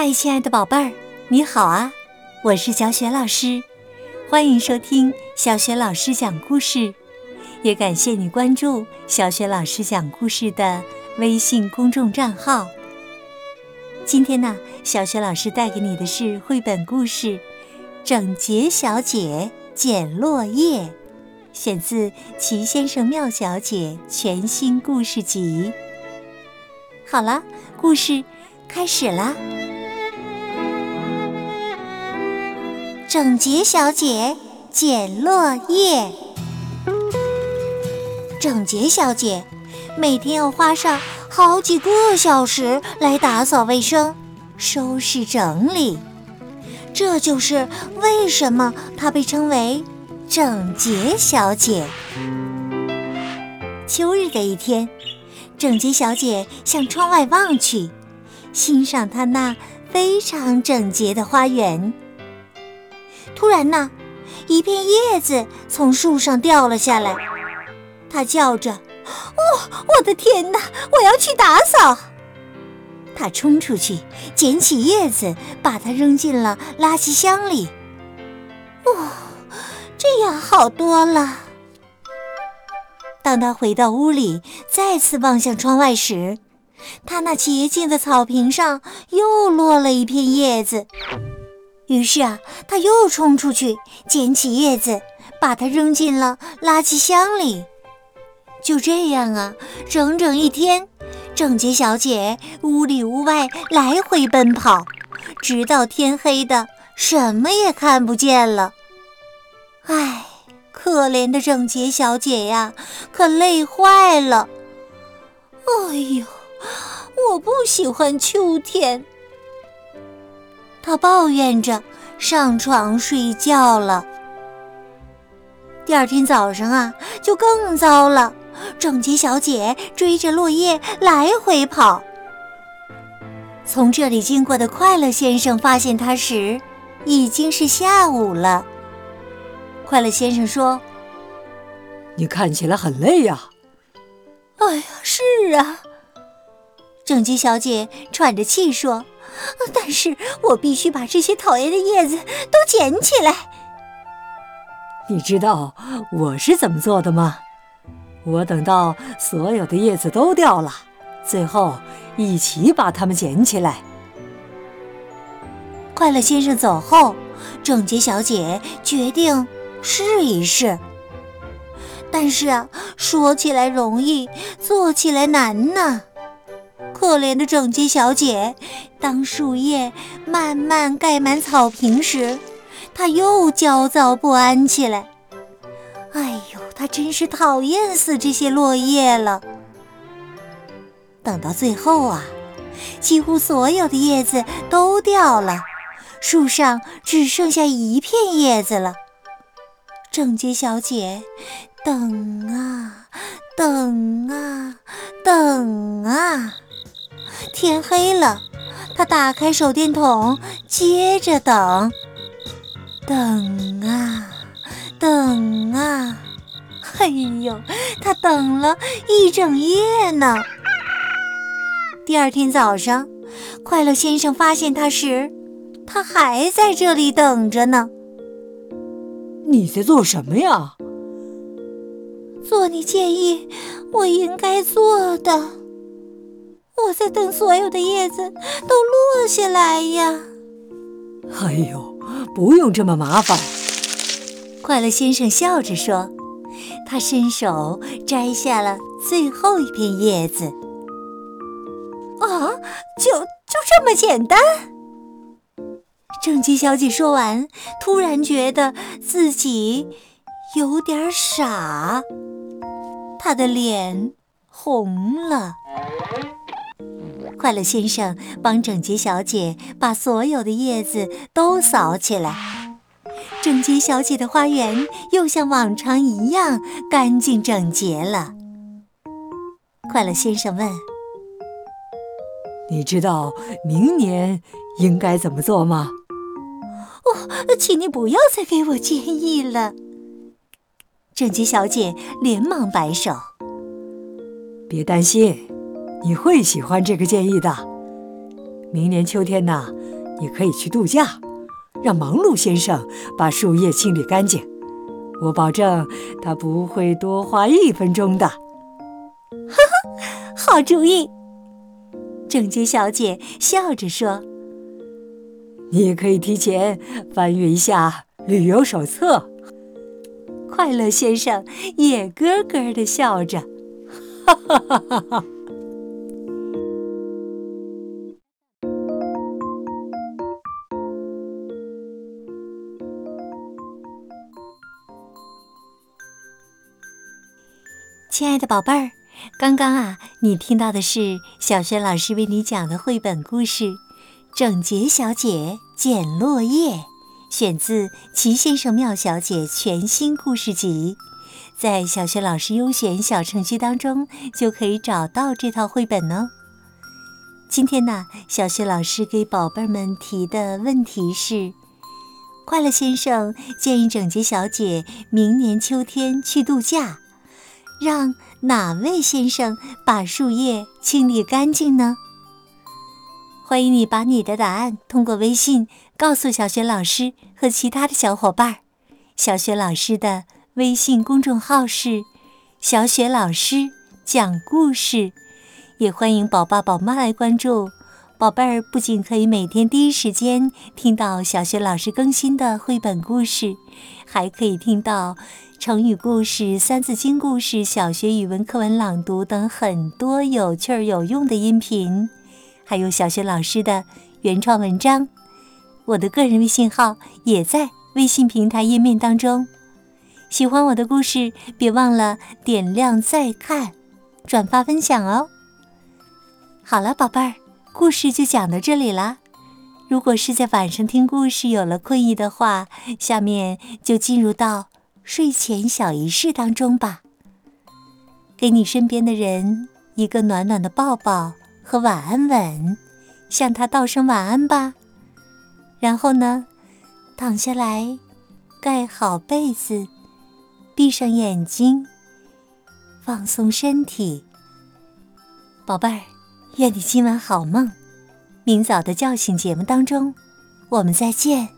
嗨，亲爱的宝贝儿，你好啊！我是小雪老师，欢迎收听小雪老师讲故事，也感谢你关注小雪老师讲故事的微信公众账号。今天呢，小雪老师带给你的是绘本故事《整洁小姐捡落叶》，选自《齐先生妙小姐》全新故事集。好了，故事开始啦！整洁小姐捡落叶。整洁小姐每天要花上好几个小时来打扫卫生、收拾整理，这就是为什么她被称为整洁小姐。秋日的一天，整洁小姐向窗外望去，欣赏她那非常整洁的花园。突然呢，一片叶子从树上掉了下来，他叫着：“哦，我的天哪！我要去打扫。”他冲出去捡起叶子，把它扔进了垃圾箱里。哦，这样好多了。当他回到屋里，再次望向窗外时，他那洁净的草坪上又落了一片叶子。于是啊，他又冲出去捡起叶子，把它扔进了垃圾箱里。就这样啊，整整一天，整洁小姐屋里屋外来回奔跑，直到天黑的什么也看不见了。唉，可怜的整洁小姐呀，可累坏了。哎呦，我不喜欢秋天。他抱怨着上床睡觉了。第二天早上啊，就更糟了。整洁小姐追着落叶来回跑。从这里经过的快乐先生发现他时，已经是下午了。快乐先生说：“你看起来很累呀。”“哎呀，是啊。”整洁小姐喘着气说。但是我必须把这些讨厌的叶子都捡起来。你知道我是怎么做的吗？我等到所有的叶子都掉了，最后一起把它们捡起来。快乐先生走后，整洁小姐决定试一试。但是啊，说起来容易，做起来难呢。可怜的整洁小姐，当树叶慢慢盖满草坪时，她又焦躁不安起来。哎呦，她真是讨厌死这些落叶了。等到最后啊，几乎所有的叶子都掉了，树上只剩下一片叶子了。整洁小姐，等啊，等啊，等啊。天黑了，他打开手电筒，接着等，等啊，等啊，哎呦，他等了一整夜呢。第二天早上，快乐先生发现他时，他还在这里等着呢。你在做什么呀？做你建议我应该做的。我在等所有的叶子都落下来呀！哎呦，不用这么麻烦。快乐先生笑着说，他伸手摘下了最后一片叶子。啊，就就这么简单？正姬小姐说完，突然觉得自己有点傻，她的脸红了。快乐先生帮整洁小姐把所有的叶子都扫起来，整洁小姐的花园又像往常一样干净整洁了。快乐先生问：“你知道明年应该怎么做吗？”“哦，请你不要再给我建议了。”整洁小姐连忙摆手：“别担心。”你会喜欢这个建议的。明年秋天呢，你可以去度假，让忙碌先生把树叶清理干净。我保证他不会多花一分钟的。”哈哈，好主意！整洁小姐笑着说：“你也可以提前翻阅一下旅游手册。”快乐先生也咯咯的笑着，哈哈哈哈哈！亲爱的宝贝儿，刚刚啊，你听到的是小轩老师为你讲的绘本故事《整洁小姐捡落叶》。选自《齐先生妙小姐》全新故事集，在小学老师优选小程序当中就可以找到这套绘本哦。今天呢，小学老师给宝贝们提的问题是：快乐先生建议整洁小姐明年秋天去度假，让哪位先生把树叶清理干净呢？欢迎你把你的答案通过微信告诉小雪老师和其他的小伙伴。小雪老师的微信公众号是“小雪老师讲故事”，也欢迎宝爸宝妈来关注。宝贝儿不仅可以每天第一时间听到小学老师更新的绘本故事，还可以听到成语故事、三字经故事、小学语文课文朗读等很多有趣儿有用的音频。还有小学老师的原创文章，我的个人微信号也在微信平台页面当中。喜欢我的故事，别忘了点亮再看、转发分享哦。好了，宝贝儿，故事就讲到这里啦。如果是在晚上听故事有了困意的话，下面就进入到睡前小仪式当中吧。给你身边的人一个暖暖的抱抱。和晚安吻，向他道声晚安吧。然后呢，躺下来，盖好被子，闭上眼睛，放松身体。宝贝儿，愿你今晚好梦。明早的叫醒节目当中，我们再见。